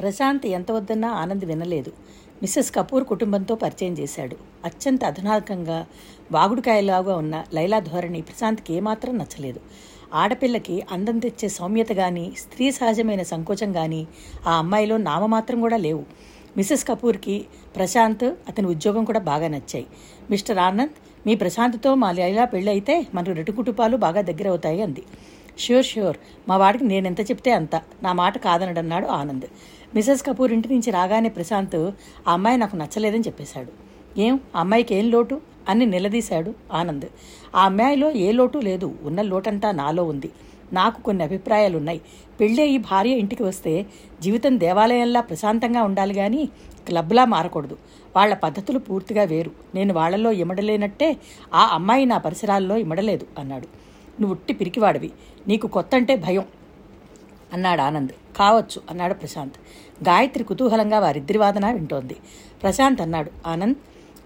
ప్రశాంత్ ఎంత వద్దన్నా ఆనంద్ వినలేదు. మిస్సెస్ కపూర్ కుటుంబంతో పరిచయం చేశాడు. అత్యంత అధునాతకంగా వాగుడుకాయలాగా ఉన్న లైలా ధోరణి ప్రశాంత్కి ఏమాత్రం నచ్చలేదు. ఆడపిల్లకి అందం తెచ్చే సౌమ్యత కానీ స్త్రీ సహజమైన సంకోచం కానీ ఆ అమ్మాయిలో నామమాత్రం కూడా లేవు. మిస్సెస్ కపూర్కి ప్రశాంత్ అతని ఉద్యోగం కూడా బాగా నచ్చాయి. మిస్టర్ ఆనంద్ మీ ప్రశాంత్తో మా లైలా పెళ్ళి అయితే మనకు రెండు కుటుంబాలు బాగా దగ్గర అవుతాయి అంది. ష్యూర్ ష్యూర్ మా వాడికి నేను ఎంత చెప్తే అంత. నా మాట కాదనడన్నాడు ఆనంద్. మిసెస్ కపూర్ ఇంటి నుంచి రాగానే ప్రశాంత్ ఆ అమ్మాయి నాకు నచ్చలేదని చెప్పేశాడు. ఏం? అమ్మాయికి ఏం లోటు? అని నిలదీశాడు ఆనంద్. ఆ అమ్మాయిలో ఏ లోటు లేదు. ఉన్న లోటంతా నాలో ఉంది. నాకు కొన్ని అభిప్రాయాలు ఉన్నాయి పెళ్ళే ఈ భార్య ఇంటికి వస్తే జీవితం దేవాలయంలా ప్రశాంతంగా ఉండాలి కానీ క్లబ్లా మారకూడదు. వాళ్ళ పద్ధతులు పూర్తిగా వేరు. నేను వాళ్ళలో ఇమడలేనట్టే ఆ అమ్మాయి నా పరిసరాల్లో ఇమడలేదు అన్నాడు. నువ్వు ఉట్టి పిరికివాడివి. నీకు కొత్త అంటే భయం. అన్నాడు ఆనంద్. కావచ్చు అన్నాడు ప్రశాంత్. గాయత్రి కుతూహలంగా వారిద్దరి వాదన వింటోంది. ప్రశాంత్ అన్నాడు ఆనంద్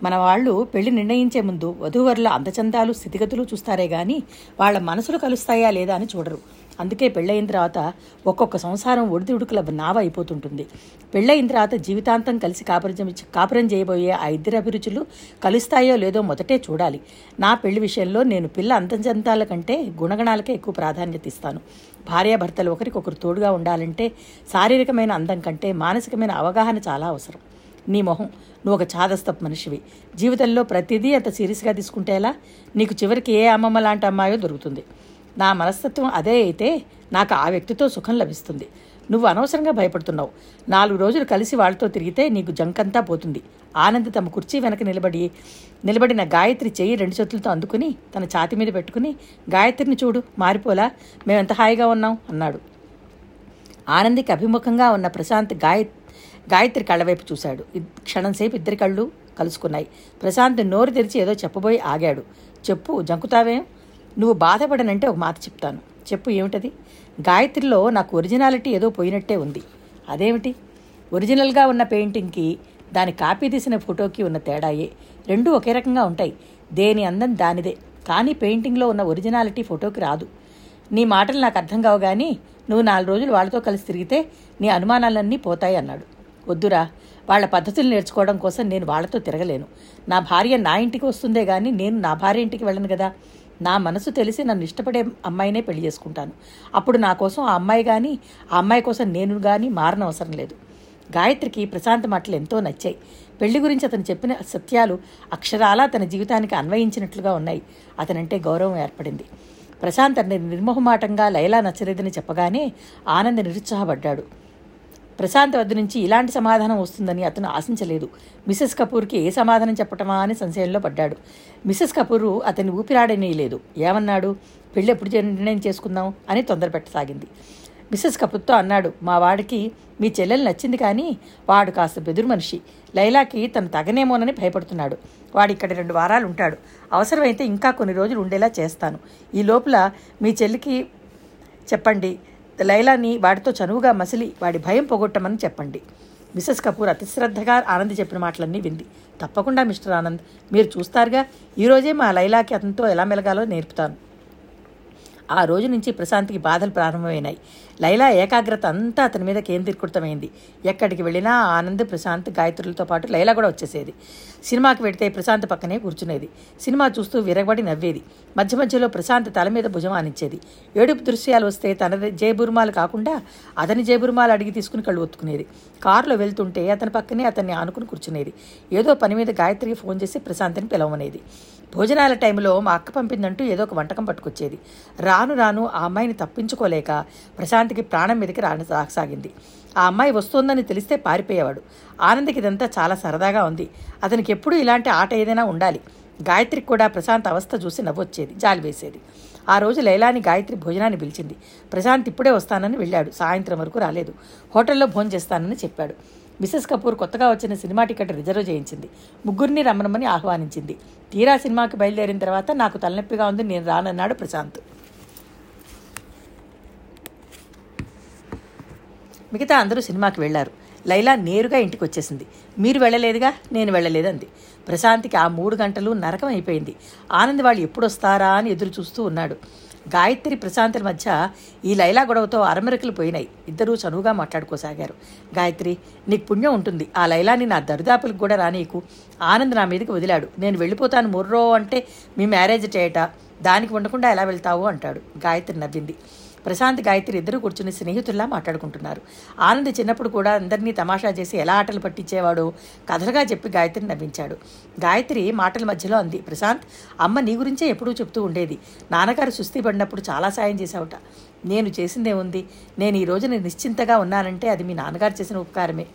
మన వాళ్ళు పెళ్ళి నిర్ణయించే ముందు వధూవరుల అందచందాలు స్థితిగతులు చూస్తారే గాని వాళ్ళ మనసులు కలుస్తాయా లేదా అని చూడరు. అందుకే పెళ్ళయిన తర్వాత ఒక్కొక్క సంసారం ఒడిది ఉడుకుల నావ అయిపోతుంటుంది. పెళ్ళయిన తర్వాత జీవితాంతం కలిసి కాపురం కాపురం చేయబోయే ఆ ఇద్దరి అభిరుచులు కలుస్తాయో లేదో మొదటే చూడాలి. నా పెళ్ళి విషయంలో నేను పిల్ల అంతచందాల కంటే గుణగణాలకే ఎక్కువ ప్రాధాన్యత ఇస్తాను. భార్యాభర్తలు ఒకరికొకరు తోడుగా ఉండాలంటే శారీరకమైన అందం కంటే మానసికమైన అవగాహన చాలా అవసరం. నీ మొహం నువ్వు ఒక చాదస్తప్ మనిషివి. జీవితంలో ప్రతిదీ అంత సీరియస్గా తీసుకుంటే ఎలా? నీకు చివరికి ఏ అమ్మమ్మ లాంటి అమ్మాయో దొరుకుతుంది. నా మనస్తత్వం అదే అయితే నాకు ఆ వ్యక్తితో సుఖం లభిస్తుంది. నువ్వు అనవసరంగా భయపడుతున్నావు. నాలుగు రోజులు కలిసి వాళ్ళతో తిరిగితే నీకు జంకంతా పోతుంది. ఆనంద్ తమ కుర్చీ వెనక నిలబడి నిలబడిన గాయత్రి చెయ్యి రెండు చేతులతో అందుకుని తన ఛాతి మీద పెట్టుకుని గాయత్రిని చూడు మారిపోలా మేమెంత హాయిగా ఉన్నాం అన్నాడు. ఆనందికి అభిముఖంగా ఉన్న ప్రశాంత్ గాయ గాయత్రి కళ్ళవైపు చూశాడు. క్షణంసేపు ఇద్దరి కళ్ళు కలుసుకున్నాయి. ప్రశాంత్ నోరు తెరిచి ఏదో చెప్పబోయి ఆగాడు. చెప్పు జంకుతావేం? నువ్వు బాధపడనంటే ఒక మాట చెప్తాను. చెప్పు ఏమిటది? గాయత్రిలో నాకు ఒరిజినాలిటీ ఏదో పోయినట్టే ఉంది. అదేమిటి? ఒరిజినల్గా ఉన్న పెయింటింగ్కి దాని కాపీ తీసిన ఫోటోకి ఉన్న తేడాయే. రెండూ ఒకే రకంగా ఉంటాయి. దేని అందం దానిదే. కానీ పెయింటింగ్లో ఉన్న ఒరిజినాలిటీ ఫోటోకి రాదు. నీ మాటలు నాకు అర్థం కావు కానీ నువ్వు నాలుగు రోజులు వాళ్ళతో కలిసి తిరిగితే నీ అనుమానాలన్నీ పోతాయి అన్నాడు. వద్దురా వాళ్ళ పద్ధతులు నేర్చుకోవడం కోసం నేను వాళ్ళతో తిరగలేను. నా భార్య నా ఇంటికి వస్తుందే కానీ నేను నా భార్య ఇంటికి వెళ్ళను కదా. నా మనసు తెలిసి నన్ను ఇష్టపడే అమ్మాయినే పెళ్ళి చేసుకుంటాను. అప్పుడు నా కోసం ఆ అమ్మాయి కానీ ఆ అమ్మాయి కోసం నేను కానీ మారనవసరం లేదు. గాయత్రికి ప్రశాంత్ మాటలు ఎంతో నచ్చాయి. పెళ్ళి గురించి అతను చెప్పిన సత్యాలు అక్షరాలా తన జీవితానికి అన్వయించినట్లుగా ఉన్నాయి. అతనంటే గౌరవం ఏర్పడింది. ప్రశాంత్ అన్ని నిర్మోహమాటంగా లైలా నచ్చలేదని చెప్పగానే ఆనంద్ నిరుత్సాహపడ్డాడు. ప్రశాంత్ వద్ద నుంచి ఇలాంటి సమాధానం వస్తుందని అతను ఆశించలేదు. మిసెస్ కపూర్కి ఏ సమాధానం చెప్పటమా అని సంశయంలో పడ్డాడు. మిసెస్ కపూర్ అతన్ని ఊపిరాడనేయలేదు ఏమన్నాడు? పెళ్ళి ఎప్పుడు నిర్ణయం చేసుకుందాం అని తొందర పెట్టసాగింది మిసెస్ కపూర్తో అన్నాడు మా వాడికి మీ చెల్లెలు నచ్చింది కానీ వాడు కాస్త బెదురు మనిషి. లైలాకి తను తగనేమోనని భయపడుతున్నాడు. వాడు ఇక్కడ రెండు వారాలు ఉంటాడు. అవసరమైతే ఇంకా కొన్ని రోజులు ఉండేలా చేస్తాను. ఈ లోపల మీ చెల్లికి చెప్పండి. లైలాని వాడితో చనువుగా మసిలి వాడి భయం పోగొట్టమని చెప్పండి. మిసెస్ కపూర్ అతిశ్రద్ధగా ఆనంద్ చెప్పిన మాటలన్నీ వింది. తప్పకుండా మిస్టర్ ఆనంద్ మీరు చూస్తారుగా ఈరోజే మా లైలాకి అతనితో ఎలా మెలగాలో నేర్పుతాను. ఆ రోజు నుంచి ప్రశాంత్కి బాధలు ప్రారంభమైనాయి. లైలా ఏకాగ్రత అంతా అతని మీద కేంద్రీకృతమైంది. ఎక్కడికి వెళ్ళినా ఆనంద్ ప్రశాంత్ గాయత్రులతో పాటు లైలా కూడా వచ్చేసేది. సినిమాకి వెడితే ప్రశాంత్ పక్కనే కూర్చునేది. సినిమా చూస్తూ విరగబడి నవ్వేది. మధ్య మధ్యలో ప్రశాంత్ తల మీద భుజం ఆనించేది ఏడుపు దృశ్యాలు వస్తే తన జయబురుమాలు కాకుండా అతని జయబురుమాలు అడిగి తీసుకుని కళ్ళు ఒత్తుకునేది. కారులో వెళ్తుంటే అతని పక్కనే అతన్ని ఆనుకుని కూర్చునేది. ఏదో పని మీద గాయత్రికి ఫోన్ చేసి ప్రశాంత్ని పిలవమనేది. భోజనాల టైంలో మా అక్క పంపిందంటూ ఏదో ఒక వంటకం పట్టుకొచ్చేది. రాను రాను ఆ అమ్మాయిని తప్పించుకోలేక ప్రశాంత్కి ప్రాణం మీదకి రాని రాసాగింది ఆ అమ్మాయి వస్తోందని తెలిస్తే పారిపోయేవాడు. ఆనంద్కి ఇదంతా చాలా సరదాగా ఉంది. అతనికి ఎప్పుడూ ఇలాంటి ఆట ఏదైనా ఉండాలి. గాయత్రికి కూడా ప్రశాంత్ అవస్థ చూసి నవ్వొచ్చేది జాలి వేసేది. ఆ రోజు లైలాని గాయత్రి భోజనాన్ని పిలిచింది. ప్రశాంత్ ఇప్పుడే వస్తానని వెళ్ళాడు. సాయంత్రం వరకు రాలేదు. హోటల్లో భోజనం చేస్తానని చెప్పాడు. మిసెస్ కపూర్ కొత్తగా వచ్చిన సినిమా టికెట్ రిజర్వ్ చేయించింది. ముగ్గురిని రమ్మనమని ఆహ్వానించింది. తీరా సినిమాకి బయలుదేరిన తర్వాత నాకు తలనొప్పిగా ఉంది నేను రానన్నాడు ప్రశాంత్. మిగతా అందరూ సినిమాకి వెళ్ళారు లైలా నేరుగా ఇంటికి వచ్చేసింది మీరు వెళ్ళలేదుగా? నేను వెళ్ళలేదంది. ప్రశాంత్కి ఆ మూడు గంటలు నరకం అయిపోయింది. ఆనంద్ వాళ్ళు ఎప్పుడొస్తారా అని ఎదురు చూస్తూ ఉన్నాడు. గాయత్రి ప్రశాంతుల మధ్య ఈ లైలా గొడవతో అరమరికలు పోయినాయి. ఇద్దరూ చనువుగా మాట్లాడుకోసాగారు. గాయత్రి నీకు పుణ్యం ఉంటుంది. ఆ లైలాని నా దరిదాపులకు కూడా రానీకు ఆనంద్ నా మీదకి వదిలాడు. నేను వెళ్ళిపోతాను ముర్రో అంటే మీ మ్యారేజ్ చేయట దానికి ఉండకుండా ఎలా వెళ్తావు? అంటాడు. గాయత్రి నవ్వింది. ప్రశాంత్ గాయత్రి ఇద్దరు కూర్చుని స్నేహితుల్లా మాట్లాడుకుంటున్నారు. ఆనంద్ చిన్నప్పుడు కూడా అందరినీ తమాషా చేసి ఎలా ఆటలు పట్టించేవాడో కథలుగా చెప్పి గాయత్రిని నవ్వించాడు. గాయత్రి మాటల మధ్యలో అంది ప్రశాంత్ అమ్మ నీ గురించే ఎప్పుడూ చెప్తూ ఉండేది. నాన్నగారు సుస్థి పడినప్పుడు చాలా సాయం చేశావుట. నేను చేసిందే ఉంది. నేను ఈ రోజున నిశ్చింతగా ఉన్నానంటే అది మీ నాన్నగారు చేసిన ఉపకారమే.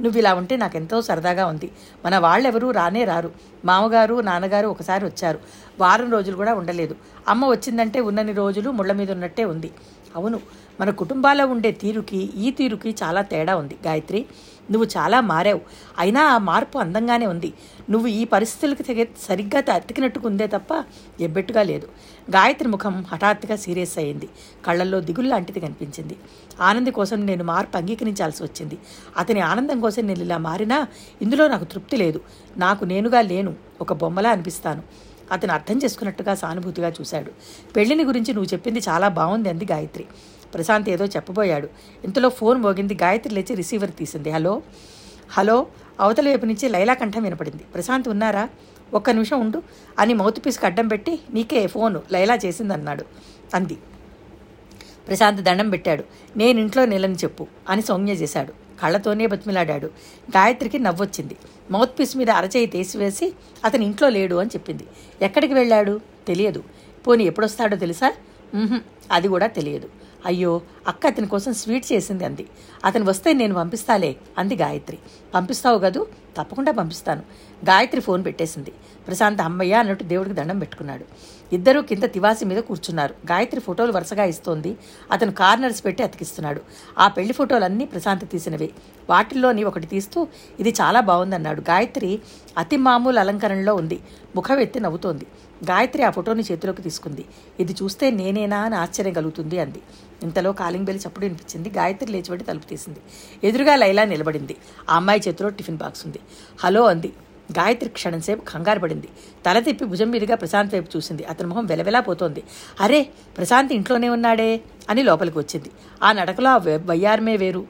నువ్వు ఇలా ఉంటే నాకు ఎంతో సరదాగా ఉంది. మన వాళ్ళెవరూ రానే రారు. మామగారు నాన్నగారు ఒకసారి వచ్చారు. వారం రోజులు కూడా ఉండలేదు. అమ్మ వచ్చిందంటే ఉన్నన్ని రోజులు ముళ్ళ మీద ఉన్నట్టే ఉంది. అవును మన కుటుంబాల్లో ఉండే తీరుకి ఈ తీరుకి చాలా తేడా ఉంది. గాయత్రి నువ్వు చాలా మారావు. అయినా ఆ మార్పు అందంగానే ఉంది. నువ్వు ఈ పరిస్థితులకు సరిగ్గా అతికినట్టుకు ఉందే తప్ప ఎబ్బెట్టుగా లేదు. గాయత్రి ముఖం హఠాత్తుగా సీరియస్ అయింది కళ్ళల్లో దిగులు లాంటిది కనిపించింది. ఆనంద్ కోసం నేను మార్పు అంగీకరించాల్సి వచ్చింది. అతని ఆనందం కోసం నేను ఇలా మారినా ఇందులో నాకు తృప్తి లేదు. నాకు నేనుగా లేను. ఒక బొమ్మలా అనిపిస్తాను. అతను అర్థం చేసుకున్నట్టుగా సానుభూతిగా చూశాడు. పెళ్ళిని గురించి నువ్వు చెప్పింది చాలా బాగుంది అంది గాయత్రి. ప్రశాంత్ ఏదో చెప్పబోయాడు. ఇంతలో ఫోన్ మోగింది. గాయత్రి లేచి రిసీవర్ తీసింది. హలో? హలో? అవతల వైపు నుంచి లైలా కంఠం వినపడింది. ప్రశాంత్ ఉన్నారా? ఒక్క నిమిషం ఉండు. అని మౌత్ పీస్కి అడ్డం పెట్టి నీకే ఫోను లైలా చేసిందన్నాడు. అంది. ప్రశాంత్ దండం పెట్టాడు. నేను ఇంట్లో నిలని చెప్పు అని సౌమ్య చేశాడు. కళ్ళతోనే బతిమిలాడాడు. గాయత్రికి నవ్వొచ్చింది. మౌత్ పీస్ మీద అరచేయి తీసివేసి అతని ఇంట్లో లేడు అని చెప్పింది. ఎక్కడికి వెళ్ళాడు? తెలియదు. పోనీ ఎప్పుడొస్తాడో తెలుసా? అది కూడా తెలియదు. అయ్యో అక్క అతని కోసం స్వీట్ చేసింది అంది. అతను వస్తే నేను పంపిస్తాలే అంది గాయత్రి. పంపిస్తావు కదూ? తప్పకుండా పంపిస్తాను. గాయత్రి ఫోన్ పెట్టేసింది. ప్రశాంత్ అమ్మయ్య అన్నట్టు దేవుడికి దండం పెట్టుకున్నాడు. ఇద్దరూ కింద తివాసి మీద కూర్చున్నారు. గాయత్రి ఫోటోలు వరుసగా ఇస్తోంది. అతను కార్నర్స్ పెట్టి అతికిస్తున్నాడు. ఆ పెళ్ళి ఫోటోలన్నీ ప్రశాంత్ తీసినవి. వాటిల్లోని ఒకటి తీస్తూ ఇది చాలా బాగుందన్నాడు. గాయత్రి అతి మామూలు అలంకరణలో ఉంది. ముఖం ఎత్తి నవ్వుతోంది. గాయత్రి ఆ ఫోటోని చేతిలోకి తీసుకుంది. ఇది చూస్తే నేనేనా అని ఆశ్చర్యం కలుగుతుంది అంది. ఇంతలో కాలింగ్ బెల్ చప్పుడు వినిపించింది. గాయత్రి లేచిబడి తలుపు తీసింది. ఎదురుగా లైలా నిలబడింది. ఆ అమ్మాయి చేతిలో టిఫిన్ బాక్స్ ఉంది. హలో అంది. గాయత్రి క్షణంసేపు కంగారు పడింది. తల తిప్పి భుజం మీదుగా ప్రశాంత్ వైపు చూసింది. అతని ముఖం వెలవెలా పోతోంది. అరే ప్రశాంత్ ఇంట్లోనే ఉన్నాడే అని లోపలికి వచ్చింది. ఆ నడకలో ఆ వయ్యారమే వేరు.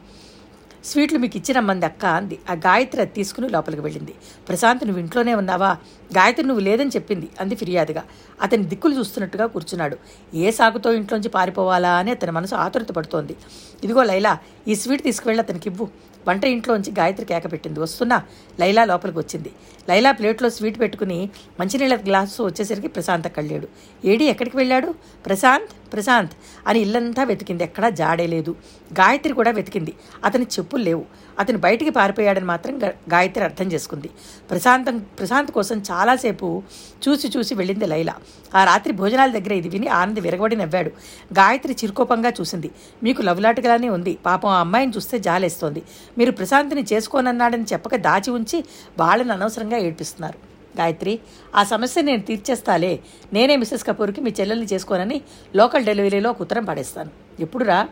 స్వీట్లు మీకు ఇచ్చినమ్మంది అక్క అంది. ఆ గాయత్రి అది తీసుకుని లోపలికి వెళ్ళింది. ప్రశాంత్ నువ్వు ఇంట్లోనే ఉన్నావా? గాయత్రి నువ్వు లేదని చెప్పింది. అంది ఫిర్యాదుగా. అతని దిక్కులు చూస్తున్నట్టుగా కూర్చున్నాడు. ఏ సాగుతో ఇంట్లోంచి పారిపోవాలా అని అతని మనసు ఆతురత పడుతోంది. ఇదిగో లైలా ఈ స్వీట్ తీసుకువెళ్ళి అతనికి ఇవ్వు. వంట ఇంట్లోంచి గాయత్రి కేక పెట్టింది. వస్తున్నా? లైలా లోపలికి వచ్చింది. లైలా ప్లేట్లో స్వీట్ పెట్టుకుని మంచినీళ్ళ గ్లాసు వచ్చేసరికి ప్రశాంత్ కళ్ళాడు ఏడి ఎక్కడికి వెళ్ళాడు? ప్రశాంత్? ప్రశాంత్ అని ఇల్లంతా వెతికింది. ఎక్కడా జాడే లేదు. గాయత్రి కూడా వెతికింది. అతని చెప్పులు లేవు. అతను బయటికి పారిపోయాడని మాత్రం గాయత్రి అర్థం చేసుకుంది. ప్రశాంతం ప్రశాంత్ కోసం చాలాసేపు చూసి చూసి వెళ్ళింది లైలా. ఆ రాత్రి భోజనాల దగ్గర ఇది విని ఆనంద్ విరగబడి నవ్వాడు. గాయత్రి చిరుకోపంగా చూసింది. మీకు లవ్లాటగానే ఉంది. పాపం ఆ అమ్మాయిని చూస్తే జాలేస్తోంది. మీరు ప్రశాంత్ని చేసుకోనన్నాడని చెప్పక దాచి ఉంచి వాళ్ళని అనవసరంగా ఏడ్పిస్తున్నారు. గాయత్రి ఆ సమస్య నేను తీర్చేస్తాలే. నేనే మిస్సెస్ కపూర్కి మీ చెల్లెల్ని చేసుకోనని లోకల్ డెలివరీలో ఒక ఉత్తరం పడేస్తాను. ఎప్పుడురా?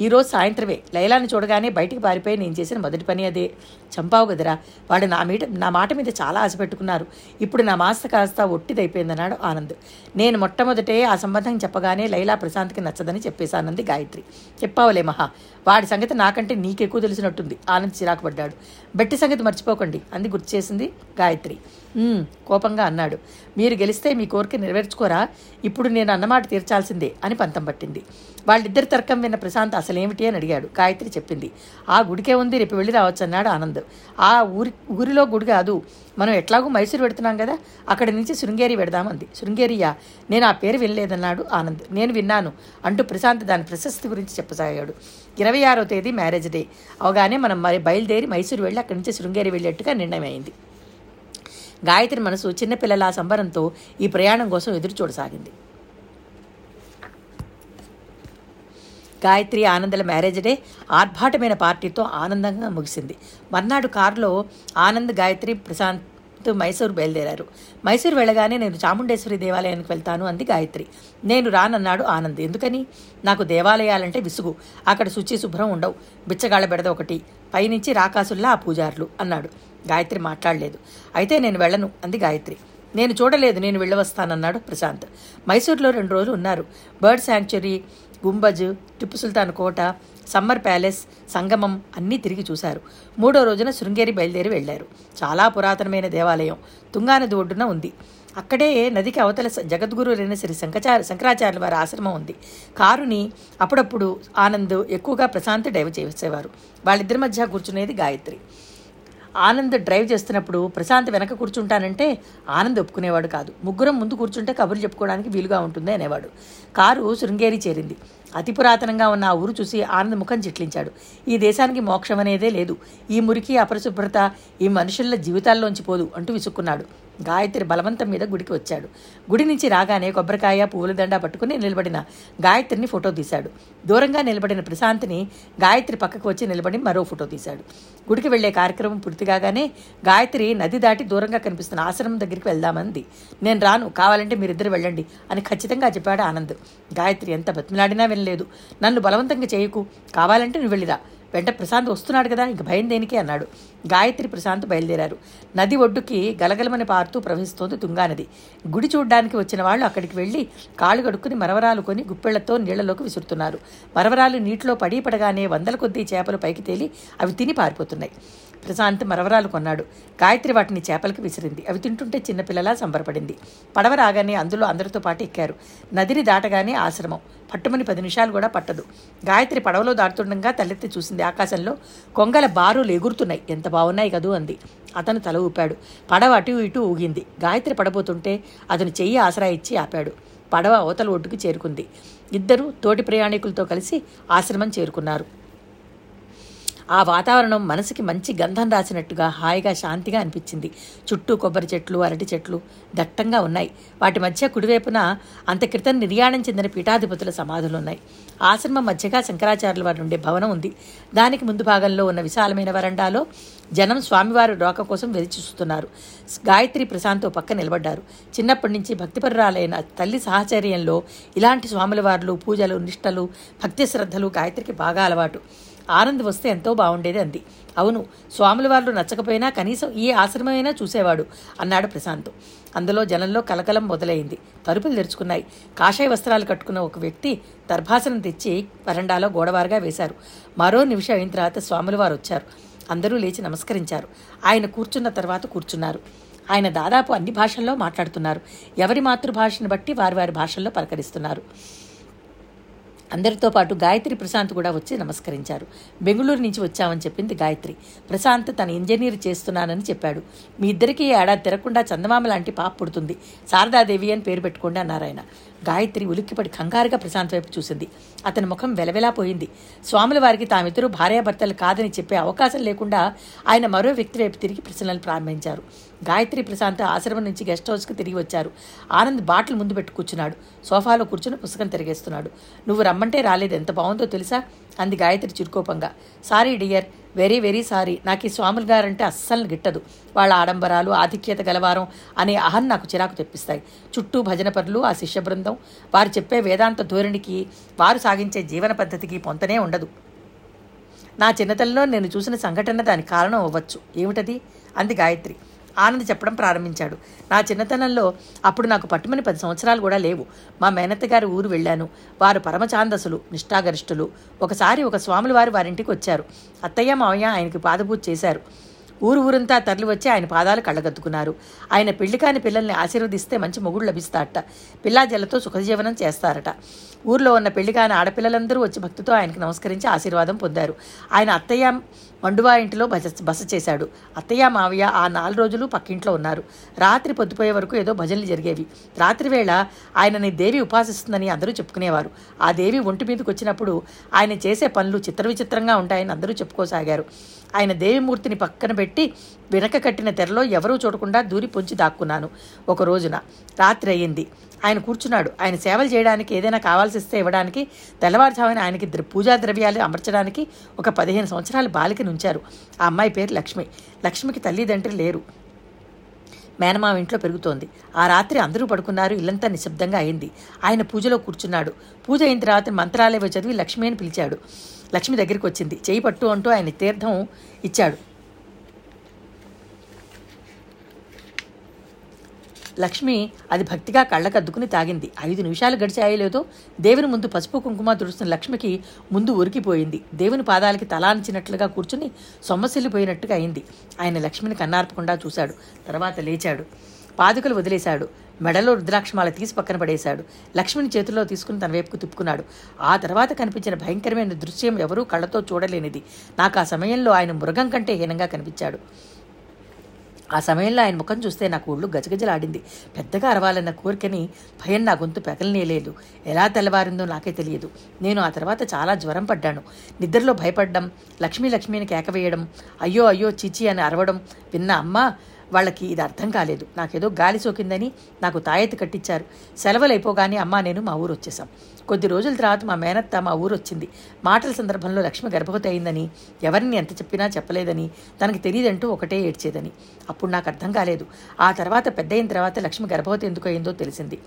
ఈరోజు సాయంత్రమే లైలాని చూడగానే బయటికి పారిపోయి నేను చేసిన మొదటి పని అదే. చంపావు కదరా? వాడు నా మీట నా మాట మీద చాలా ఆశ పెట్టుకున్నారు. ఇప్పుడు నా మాస్త కాస్త ఒట్టిదైపోయిందన్నాడు ఆనంద్. నేను మొట్టమొదటే ఆ సంబంధం చెప్పగానే లైలా ప్రశాంత్కి నచ్చదని చెప్పేశానంది గాయత్రి. చెప్పావులే మహా వాడి సంగతి నాకంటే నీకెక్కువ తెలిసినట్టుంది. ఆనంద్ చిరాకు పడ్డాడు. బెట్టి సంగతి మర్చిపోకండి అంది గుర్తు చేసింది గాయత్రి. కోపంగా అన్నాడు. మీరు గెలిస్తే మీ కోరిక నెరవేర్చుకోరా? ఇప్పుడు నేను అన్నమాట తీర్చాల్సిందే అని పంతం పట్టింది. వాళ్ళిద్దరి తర్కం విన్న ప్రశాంత్ అసలేమిటి అని అడిగాడు. గాయత్రి చెప్పింది. ఆ గుడికే ఉంది రేపు వెళ్ళి రావచ్చు అన్నాడు ఆనంద్. ఆ ఊరి ఊరిలో గుడి కాదు. మనం ఎట్లాగూ మైసూరు పెడుతున్నాం కదా అక్కడి నుంచి శృంగేరి పెడదామంది శృంగేరియా నేను ఆ పేరు వినలేదన్నాడు ఆనంద్. నేను విన్నాను అంటూ ప్రశాంత్ దాని ప్రశస్తి గురించి చెప్పసాగాడు. ఇరవై ఆరో తేదీ మ్యారేజ్ డే. అవగానే మనం మరి బయలుదేరి మైసూరు వెళ్ళి అక్కడి నుంచి శృంగేరి వెళ్ళేట్టుగా నిర్ణయం అయింది గాయత్రి మనసు చిన్నపిల్లల సంబరంతో ఈ ప్రయాణం కోసం ఎదురు చూడసాగింది. గాయత్రి ఆనందల మ్యారేజ్ డే ఆర్భాటమైన పార్టీతో ఆనందంగా ముగిసింది. మర్నాడు కారులో ఆనంద్ గాయత్రి ప్రశాంత్ మైసూరు బయలుదేరారు. మైసూరు వెళ్ళగానే నేను చాముండేశ్వరి దేవాలయానికి వెళ్తాను అంది గాయత్రి. నేను రానన్నాడు ఆనంద్. ఎందుకని? నాకు దేవాలయాలంటే విసుగు. అక్కడ శుచి శుభ్రం ఉండవు. బిచ్చగాళ్ళ బెడద ఒకటి. పైనుంచి రాకాసుల్లా ఆ పూజారులు అన్నాడు. గాయత్రి మాట్లాడలేదు. అయితే నేను వెళ్ళను అంది గాయత్రి. నేను చూడలేదు నేను వెళ్ళవస్తానన్నాడు ప్రశాంత్. మైసూర్లో రెండు రోజులు ఉన్నారు. బర్డ్ శాంక్చురీ గుంబజ్ టిప్పు సుల్తాన్ కోట సమ్మర్ ప్యాలెస్ సంగమం అన్నీ తిరిగి చూశారు. మూడో రోజున శృంగేరి బయలుదేరి వెళ్ళారు చాలా పురాతనమైన దేవాలయం. తుంగానది ఒడ్డున ఉంది. అక్కడే నదికి అవతల జగద్గురులైన శ్రీ శంకచార శంకరాచార్యుల వారి ఆశ్రమం ఉంది. కారుని అప్పుడప్పుడు ఆనంద్ ఎక్కువగా ప్రశాంత్ డైవ్ చేసేవారు. వాళ్ళిద్దరి మధ్య కూర్చునేది గాయత్రి. ఆనంద్ డ్రైవ్ చేస్తున్నప్పుడు ప్రశాంత్ వెనక కూర్చుంటానంటే ఆనంద్ ఒప్పుకునేవాడు కాదు. ముగ్గురం ముందు కూర్చుంటే కబుర్లు చెప్పుకోవడానికి వీలుగా ఉంటుంది అనేవాడు. కారు శృంగేరి చేరింది. అతి పురాతనంగా ఉన్న ఆ ఊరు చూసి ఆనంద్ ముఖం చిట్లించాడు. ఈ దేశానికి మోక్షం అనేదే లేదు. ఈ మురికి అపరిశుభ్రత ఈ మనుషుల జీవితాల్లోంచి పోదు అంటూ విసుక్కున్నాడు. గాయత్రి బలవంతం మీద గుడికి వచ్చాడు. గుడి నుంచి రాగానే కొబ్బరికాయ పువ్వుల పట్టుకుని నిలబడిన గాయత్రిని ఫోటో తీశాడు. దూరంగా నిలబడిన ప్రశాంత్ని గాయత్రి పక్కకు వచ్చి నిలబడి మరో ఫోటో తీశాడు. గుడికి వెళ్ళే కార్యక్రమం పూర్తి కాగానే గాయత్రి నది దాటి దూరంగా కనిపిస్తున్న ఆశ్రమం దగ్గరికి వెళ్దామంది. నేను రాను కావాలంటే మీరిద్దరు వెళ్ళండి అని ఖచ్చితంగా చెప్పాడు ఆనంద్. గాయత్రి ఎంత బతిమలాడినా వినలేదు. నన్ను బలవంతంగా చేయకు కావాలంటే నువ్వు వెళ్ళిరా. వెంట ప్రశాంత్ వస్తున్నాడు కదా ఇంక భయం దేనికి అన్నాడు. గాయత్రి ప్రశాంత్ బయలుదేరారు. నది ఒడ్డుకి గలగలమని పారుతూ ప్రవహిస్తోంది తుంగానది గుడి చూడ్డానికి వచ్చిన వాళ్ళు అక్కడికి వెళ్ళి కాళ్ళు కడుక్కుని మరవరాలు కొని గుప్పెళ్ళతో నీళ్ళలోకి విసురుతున్నారు. మరవరాలు నీటిలో పడి పడగానే వందల కొద్దీ చేపలు పైకి తేలి అవి తిని పారిపోతున్నాయి. ప్రశాంత్ మరవరాలు కొన్నాడు. గాయత్రి వాటిని చేపలకి విసిరింది. అవి తింటుంటే చిన్నపిల్లలా సంబరపడింది. పడవ రాగానే అందులో అందరితో పాటు ఎక్కారు. నదిని దాటగానే ఆశ్రమం. పట్టుమని పది నిమిషాలు కూడా పట్టదు. గాయత్రి పడవలో దాటుతుండగా తలెత్తి చూసింది ఆకాశంలో కొంగల బారులు ఎగురుతున్నాయి. ఎంత బాగున్నాయి కదూ అంది. అతను తల ఊపాడు. పడవ అటు ఇటు ఊగింది. గాయత్రి పడబోతుంటే అతను చెయ్యి ఆసరా ఇచ్చి ఆపాడు. పడవ అవతల ఒడ్డుకు చేరుకుంది. ఇద్దరు తోటి ప్రయాణికులతో కలిసి ఆశ్రమం చేరుకున్నారు. ఆ వాతావరణం మనసుకి మంచి గంధం రాసినట్టుగా హాయిగా శాంతిగా అనిపించింది. చుట్టూ కొబ్బరి చెట్లు అరటి చెట్లు దట్టంగా ఉన్నాయి. వాటి మధ్య కుడివైపున అంత క్రితం నిర్యాణం చెందిన పీఠాధిపతుల సమాధులు ఉన్నాయి. ఆశ్రమం మధ్యగా శంకరాచార్యుల వారి ఉండే భవనం ఉంది. దానికి ముందు భాగంలో ఉన్న విశాలమైన వరండాలో జనం స్వామివారి రోక కోసం వెలిచి చూస్తున్నారు. గాయత్రి ప్రశాంత్తో పక్క నిలబడ్డారు. చిన్నప్పటి నుంచి భక్తిపరురాలైన తల్లి సాహచర్యంలో ఇలాంటి స్వాముల వార్లు పూజలు నిష్టలు భక్తి శ్రద్ధలు గాయత్రికి బాగా అలవాటు. ఆనంద్ వస్తే ఎంతో బాగుండేది అంది. అవును స్వాముల వాళ్ళు నచ్చకపోయినా కనీసం ఏ ఆశ్రమమైనా చూసేవాడు అన్నాడు ప్రశాంత్. అందులో జనంలో కలకలం మొదలైంది. తలుపులు తెరుచుకున్నాయి. కాషాయ వస్త్రాలు కట్టుకున్న ఒక వ్యక్తి దర్భాసనం తెచ్చి వరండాలో గోడవారుగా వేశారు. మరో నిమిషం అయిన తర్వాత స్వాముల వారు వచ్చారు. అందరూ లేచి నమస్కరించారు. ఆయన కూర్చున్న తర్వాత కూర్చున్నారు. ఆయన దాదాపు అన్ని భాషల్లో మాట్లాడుతున్నారు. ఎవరి మాతృభాషను బట్టి వారి వారి భాషల్లో పలకరిస్తున్నారు. అందరితో పాటు గాయత్రి ప్రశాంత్ కూడా వచ్చి నమస్కరించారు. బెంగళూరు నుంచి వచ్చామని చెప్పింది గాయత్రి. ప్రశాంత్ తన ఇంజనీర్ చేస్తున్నానని చెప్పాడు. మీ ఇద్దరికీ ఏడాది తిరగకుండా చందమామ లాంటి పాప పుడుతుంది. శారదాదేవి అని పేరు పెట్టుకోండి అన్నారాయన గాయత్రి ఉలిక్కిపడి కంగారుగా ప్రశాంత్ వైపు చూసింది. అతని ముఖం వెలవెలా పోయింది. స్వాముల వారికి తామిద్దరూ భార్యాభర్తలు కాదని చెప్పే అవకాశం లేకుండా ఆయన మరో వ్యక్తి వైపు తిరిగి ప్రశ్నలు ప్రారంభించారు. గాయత్రి ప్రశాంత్ ఆశ్రమం నుంచి గెస్ట్ హౌస్కి తిరిగి వచ్చారు. ఆనంద్ బాటిల్ ముందు పెట్టు కూర్చున్నాడు. సోఫాలో కూర్చుని పుస్తకం తిరిగేస్తున్నాడు. నువ్వు రమ్మంటే రాలేదు. ఎంత బాగుందో తెలుసా? అంది Gayatri చిరుకోపంగా. Sorry dear. Very very sorry. నాకు ఈ స్వాములు గారంటే అస్సలు గిట్టదు. వాళ్ళ ఆడంబరాలు ఆధిక్యత గలవారం అనే అహం నాకు చిరాకు తెప్పిస్తాయి. చుట్టూ భజన పరులు ఆ శిష్య బృందం. వారు చెప్పే వేదాంత ధోరణికి వారు సాగించే జీవన పద్ధతికి పొంతనే ఉండదు. నా చిన్నతనంలో నేను చూసిన సంఘటన దానికి కారణం అవ్వచ్చు. ఏమిటది? అంది గాయత్రి. ఆనంద్ చెప్పడం ప్రారంభించాడు. నా చిన్నతనంలో అప్పుడు నాకు పట్టుమని పది సంవత్సరాలు కూడా లేవు. మా మేనత్త గారి ఊరు వెళ్ళాను. వారు పరమచాందసులు నిష్ఠాగరిష్ఠులు. ఒకసారి ఒక స్వాములు వారు వారింటికి వచ్చారు. అత్తయ్య మావయ్య ఆయనకి పాదపూజ చేశారు. ఊరు ఊరంతా తరలి వచ్చి ఆయన పాదాలు కళ్ళగత్తుకున్నారు ఆయన పెళ్ళి కాని పిల్లల్ని ఆశీర్వదిస్తే మంచి మొగుడు లభిస్తారట పిల్లాజలతో సుఖజీవనం చేస్తారట. ఊర్లో ఉన్న పెళ్ళి కాని ఆడపిల్లలందరూ వచ్చి భక్తితో ఆయనకు నమస్కరించి ఆశీర్వాదం పొందారు. ఆయన అత్తయ్య మండువా ఇంటిలో బస బస చేశాడు. అత్తయ్య మావయ్య ఆ నాలుగు రోజులు పక్కింట్లో ఉన్నారు. రాత్రి పొద్దుపోయే వరకు ఏదో భజనలు జరిగేవి. రాత్రి వేళ ఆయనని దేవి ఉపాసిస్తుందని అందరూ చెప్పుకునేవారు. ఆ దేవి ఒంటి మీదకి వచ్చినప్పుడు ఆయన చేసే పనులు చిత్ర విచిత్రంగా ఉంటాయని అందరూ చెప్పుకోసాగారు. ఆయన దేవిమూర్తిని పక్కన పెట్టి వెనక కట్టిన తెరలో ఎవరూ చూడకుండా దూరి పొంచి దాక్కున్నాను. ఒక రోజున రాత్రి అయ్యింది. ఆయన కూర్చున్నాడు. ఆయన సేవలు చేయడానికి ఏదైనా కావాల్సి ఇస్తే ఇవ్వడానికి తెల్లవారుజామున ఆయనకి ద్ర- పూజా ద్రవ్యాలు అమర్చడానికి ఒక పదిహేను సంవత్సరాల బాలికను ఉంచారు ఆ అమ్మాయి పేరు లక్ష్మి. లక్ష్మికి తల్లిదండ్రులు లేరు. మేనమావ ఇంట్లో పెరుగుతోంది. ఆ రాత్రి అందరూ పడుకున్నారు. ఇల్లంతా నిశ్శబ్దంగా అయింది. ఆయన పూజలో కూర్చున్నాడు. పూజ అయిన తర్వాత మంత్రాలయ చదివి లక్ష్మి అని పిలిచాడు. లక్ష్మి దగ్గరికి వచ్చింది. చేయి పట్టు అంటూ ఆయన తీర్థం ఇచ్చాడు. లక్ష్మి అది భక్తిగా కళ్ళకద్దుకుని తాగింది. ఐదు నిమిషాలు గడిచాయో లేదో దేవుని ముందు పసుపు కుంకుమ తుడుస్తున్న లక్ష్మికి ముందు ఉరికిపోయింది. దేవుని పాదాలకి తలాంచినట్లుగా కూర్చుని సొమ్మసిల్లిపోయినట్టుగా అయింది. ఆయన లక్ష్మిని కన్నార్పకుండా చూశాడు. తర్వాత లేచాడు. పాదుకలు వదిలేశాడు. మెడలో రుద్రాక్షమాల తీసి పక్కన పడేశాడు. లక్ష్మిని చేతిలో తీసుకుని తన వైపుకు తిప్పుకున్నాడు. ఆ తర్వాత కనిపించిన భయంకరమైన దృశ్యం ఎవరూ కళ్ళతో చూడలేనిది. నాకు ఆ సమయంలో ఆయన మృగం కంటే హీనంగా కనిపించాడు. ఆ సమయంలో ఆయన ముఖం చూస్తే నాకు ఒళ్ళు గజగజలాడింది. పెద్దగా అరవాలన్న కోరికని భయం నా గొంతు పెకలనేలేదు ఎలా తెల్లవారిందో నాకే తెలియదు. నేను ఆ తర్వాత చాలా జ్వరం పడ్డాను. నిద్రలో భయపడ్డం లక్ష్మీ లక్ష్మిని కేకవేయడం అయ్యో అయ్యో చీచి అని అరవడం విన్న అమ్మ వాళ్ళకి ఇది అర్థం కాలేదు. నాకేదో గాలి సోకిందని నాకు తాయెత్తు కట్టించారు సెలవులు అయిపోగానే అమ్మ నేను మా ఊరు వచ్చేసాం కొద్ది రోజుల తర్వాత మా మేనత్త మా ఊరు వచ్చింది. మాటల సందర్భంలో లక్ష్మి గర్భవతి అయిందని ఎవరిని ఎంత చెప్పినా చెప్పలేదని తనకు తెలియదంటూ ఒకటే ఏడ్చేదని. అప్పుడు నాకు అర్థం కాలేదు. ఆ తర్వాత పెద్ద అయిన తర్వాత లక్ష్మి గర్భవతి ఎందుకు అయిందో తెలిసింది.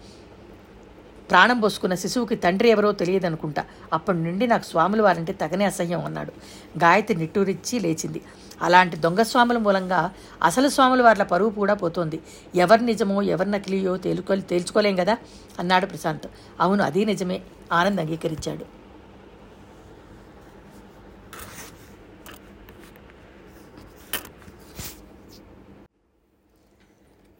ప్రాణం పోసుకున్న శిశువుకి తండ్రి ఎవరో తెలియదనుకుంటా. అప్పటి నుండి నాకు స్వాములు వారంటే తగనే అసహ్యం అన్నాడు. గాయత్రి నిట్టూరిచ్చి లేచింది. అలాంటి దొంగ స్వాముల మూలంగా అసలు స్వాముల వార్ల పరువు కూడా పోతోంది. ఎవరు నిజమో ఎవరు నకిలీయో తేలుకో తేల్చుకోలేం కదా? అన్నాడు ప్రశాంత్. అవును అదీ నిజమే. ఆనంద్ అంగీకరించాడు.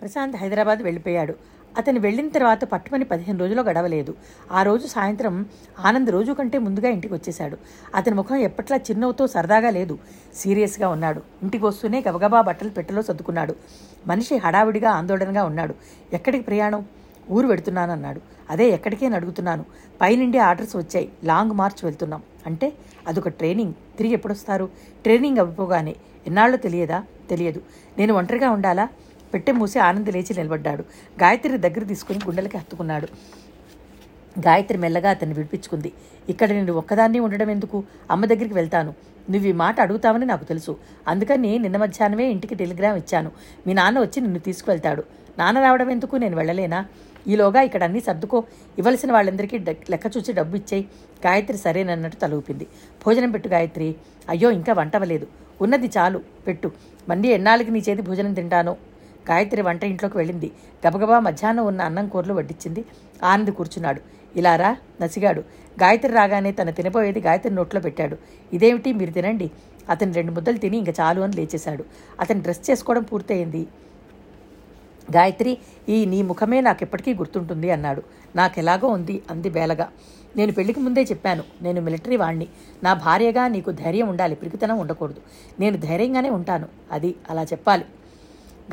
ప్రశాంత్ హైదరాబాద్ వెళ్ళిపోయాడు. అతను వెళ్ళిన తర్వాత పట్టుమని పదిహేను రోజులు గడవలేదు. ఆ రోజు సాయంత్రం ఆనంద్ రోజు కంటే ముందుగా ఇంటికి వచ్చేశాడు. అతని ముఖం ఎప్పట్లా చిరునవ్వుతో సరదాగా లేదు. సీరియస్గా ఉన్నాడు. ఇంటికి వస్తూనే గబగబా బట్టలు పెట్టెలో సర్దుకున్నాడు. మనిషి హడావిడిగా ఆందోళనగా ఉన్నాడు. ఎక్కడికి ప్రయాణం? ఊరు వెడుతున్నానన్నాడు. అదే ఎక్కడికే అడుగుతున్నాను. పైనుండి ఆర్డర్స్ వచ్చాయి. లాంగ్ మార్చ్ వెళ్తున్నాం. అంటే? అదొక ట్రైనింగ్. తిరిగి ఎప్పుడొస్తారు? ట్రైనింగ్ అవ్వగానే. ఎన్నాళ్ళో తెలియదా? తెలియదు. నేను ఒంటరిగా ఉండాలా? పెట్టె మూసి ఆనంద్ లేచి నిలబడ్డాడు. గాయత్రి దగ్గర తీసుకుని గుండెలకి హత్తుకున్నాడు. గాయత్రి మెల్లగా అతన్ని విడిపించుకుంది. ఇక్కడ నేను ఒక్కదాన్ని ఉండడం ఎందుకు? అమ్మ దగ్గరికి వెళ్తాను. నువ్వు ఈ మాట అడుగుతావని నాకు తెలుసు. అందుకని నిన్న మధ్యాహ్నమే ఇంటికి టెలిగ్రామ్ ఇచ్చాను. మీ నాన్న వచ్చి నిన్ను తీసుకువెళ్తాడు. నాన్న రావడం ఎందుకు? నేను వెళ్ళలేనా? ఈలోగా ఇక్కడ అన్నీ సర్దుకో. ఇవ్వలసిన వాళ్ళందరికీ డ- లెక్క చూసి డబ్బు ఇచ్చేయి. గాయత్రి సరేనన్నట్టు తలూపింది భోజనం పెట్టు గాయత్రి. అయ్యో ఇంకా వంటవలేదు ఉన్నది చాలు. పెట్టు. మళ్ళీ ఎన్నాళ్ళకి నీ చేతి భోజనం తింటానో? గాయత్రి వంట ఇంట్లోకి వెళ్ళింది. గబగబా మధ్యాహ్నం ఉన్న అన్నం కూరలు వడ్డించింది ఆనంద్ కూర్చున్నాడు. ఇలా రా నసిగాడు. గాయత్రి రాగానే తన తినబోయేది గాయత్రి నోట్లో పెట్టాడు. ఇదేమిటి? మీరు తినండి. అతను రెండు ముద్దలు తిని ఇంక చాలు అని లేచేశాడు. అతను డ్రెస్ చేసుకోవడం పూర్తయింది. గాయత్రి ఈ నీ ముఖమే నాకు ఎప్పటికీ గుర్తుంటుంది అన్నాడు. నాకెలాగో ఉంది అంది బేలగా. నేను పెళ్ళికి ముందే చెప్పాను. నేను మిలిటరీ వాణ్ణి. నా భార్యగా నీకు ధైర్యం ఉండాలి. పిరికితనం ఉండకూడదు. నేను ధైర్యంగానే ఉంటాను. అది అలా చెప్పాలి.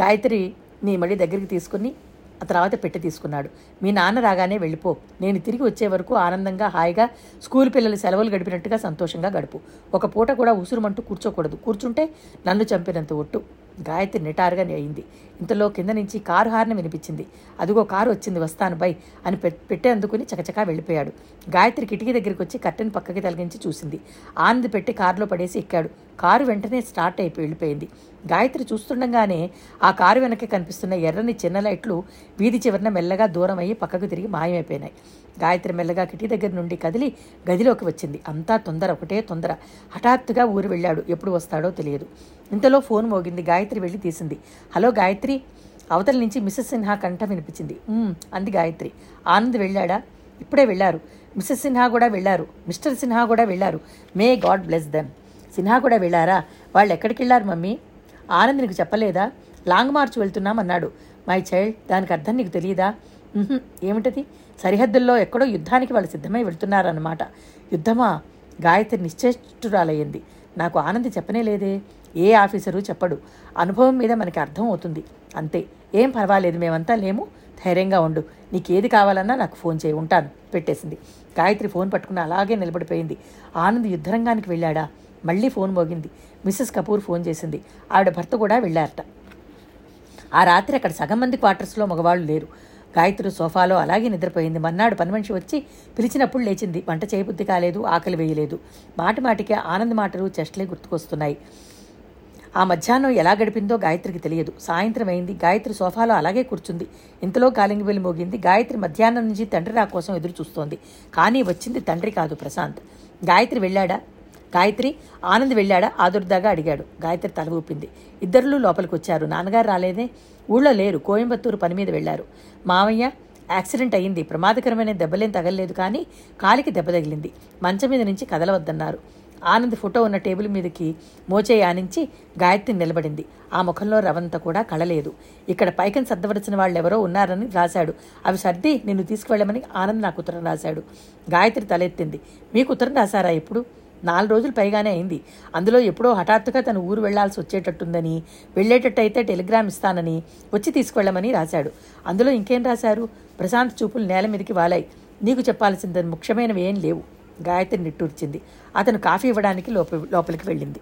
గాయత్రి నీ మళ్ళీ దగ్గరికి తీసుకుని ఆ తర్వాత పెట్టి తీసుకున్నాడు. మీ నాన్న రాగానే వెళ్ళిపో. నేను తిరిగి వచ్చే వరకు ఆనందంగా హాయిగా స్కూల్ పిల్లలు సెలవులు గడిపినట్టుగా సంతోషంగా గడుపు. ఒక పూట కూడా ఉసురుమంటూ కూర్చోకూడదు. కూర్చుంటే నన్ను చంపినంత ఒట్టు. గాయత్రి నిటారుగా అయింది. ఇంతలో కింద నుంచి కారు హార్న్ వినిపించింది. అదిగో కారు వచ్చింది వస్తాను బై అని పెట్టే అందుకుని చకచకా వెళ్ళిపోయాడు. గాయత్రి కిటికీ దగ్గరికి వచ్చి కట్టెను పక్కకి తొలగించి చూసింది. ఆనంద్ పెట్టి కారులో పడేసి ఎక్కాడు. కారు వెంటనే స్టార్ట్ అయిపోయి వెళ్ళిపోయింది. గాయత్రి చూస్తుండగానే ఆ కారు వెనక కనిపిస్తున్న ఎర్రని చిన్న లైట్లు వీధి చివరన మెల్లగా దూరం అయ్యి పక్కకు తిరిగి మాయమైపోయినాయి. గాయత్రి మెల్లగా కిటి దగ్గర నుండి కదిలి గదిలోకి వచ్చింది. అంతా తొందర ఒకటే తొందర. హఠాత్తుగా ఊరు వెళ్ళాడు. ఎప్పుడు వస్తాడో తెలియదు. ఇంతలో ఫోన్ మోగింది. గాయత్రి వెళ్ళి తీసింది. హలో గాయత్రి అవతల నుంచి మిస్సెస్ సిన్హా కంఠ వినిపించింది. అంది గాయత్రి. ఆనంద్ వెళ్ళాడా? ఇప్పుడే వెళ్ళారు. మిస్సెస్ సిన్హా కూడా వెళ్ళారు. మిస్టర్ సిన్హా కూడా వెళ్ళారు. May God bless them. Sinha కూడా వెళ్ళారా? వాళ్ళు ఎక్కడికి వెళ్ళారు మమ్మీ? ఆనంద్ నీకు చెప్పలేదా? లాంగ్ మార్చ్ వెళ్తున్నాం అన్నాడు మై చైల్డ్ దానికి అర్థం నీకు తెలియదా ఏమిటది? సరిహద్దుల్లో ఎక్కడో యుద్ధానికి వాళ్ళు సిద్ధమై వెళ్తున్నారన్నమాట. యుద్ధమా? గాయత్రి నిశ్చేష్టురాలయ్యింది. నాకు ఆనంద్ చెప్పనే లేదే. ఏ ఆఫీసరు చెప్పడు. అనుభవం మీద మనకి అర్థం అవుతుంది. అంతే. ఏం పర్వాలేదు మేమంతా లేము. ధైర్యంగా ఉండు. నీకేది కావాలన్నా నాకు ఫోన్ చేయి ఉంటాను. పెట్టేసింది. గాయత్రి ఫోన్ పట్టుకుని అలాగే నిలబడిపోయింది. ఆనంద్ యుద్ధరంగానికి వెళ్ళాడా? మళ్ళీ ఫోన్ మోగింది. మిస్సెస్ కపూర్ ఫోన్ చేసింది. ఆవిడ భర్త కూడా వెళ్ళారట. ఆ రాత్రి అక్కడ సగం మంది క్వార్టర్స్లో మగవాళ్ళు లేరు. గాయత్రి సోఫాలో అలాగే నిద్రపోయింది. మన్నాడు పని మనిషి వచ్చి పిలిచినప్పుడు లేచింది. వంట చేయబుద్ధి కాలేదు ఆకలి వేయలేదు. మాటి మాటికి ఆనంద్ మాటలు చెస్ట్లే గుర్తుకొస్తున్నాయి. ఆ మధ్యాహ్నం ఎలా గడిపిందో గాయత్రికి తెలియదు. సాయంత్రం అయింది. గాయత్రి సోఫాలో అలాగే కూర్చుంది. ఇంతలో కాలింగ్ వెళ్ళి మోగింది. గాయత్రి మధ్యాహ్నం నుంచి తండ్రి రా కోసం ఎదురు చూస్తోంది. కానీ వచ్చింది తండ్రి కాదు ప్రశాంత్. గాయత్రి వెళ్ళాడా? గాయత్రి ఆనంద్ వెళ్ళాడా? ఆదుర్దాగా అడిగాడు. గాయత్రి తల ఊపింది. ఇద్దరులు లోపలికి వచ్చారు నాన్నగారు రాలేదే? ఊళ్ళో లేరు. కోయంబత్తూరు పని మీద వెళ్ళారు మావయ్య యాక్సిడెంట్ అయింది ప్రమాదకరమైన దెబ్బలేం తగలలేదు కానీ కాలికి దెబ్బ తగిలింది. మంచం మీద నుంచి కదలవద్దన్నారు. ఆనంద్ ఫోటో ఉన్న టేబుల్ మీదకి మోచే ఆనించి గాయత్రి నిలబడింది. ఆ ముఖంలో రవంత కూడా కళలేదు. ఇక్కడ పైకని సర్దవలసిన వాళ్ళెవరో ఉన్నారని రాశాడు. అవి సర్ది నిన్ను తీసుకువెళ్ళమని ఆనంద్ నాకు ఉత్తరం రాశాడు. గాయత్రి తలెత్తింది. మీకు ఉత్తరం రాశారా ఇప్పుడు నాలుగు రోజులు పైగానే అయింది. అందులో ఎప్పుడో హఠాత్తుగా తను ఊరు వెళ్ళాల్సి వచ్చేటట్టుందని వెళ్ళేటట్టయితే టెలిగ్రామ్ ఇస్తానని వచ్చి తీసుకువెళ్ళమని రాశాడు. అందులో ఇంకేం రాశారు? ప్రశాంత్ చూపులు నేల మీదకి వాలాయి. నీకు చెప్పాల్సిందని ముఖ్యమైనవి ఏం లేవు. గాయత్రి నిట్టూర్చింది. అతను కాఫీ ఇవ్వడానికి లోప లోపలికి వెళ్ళింది.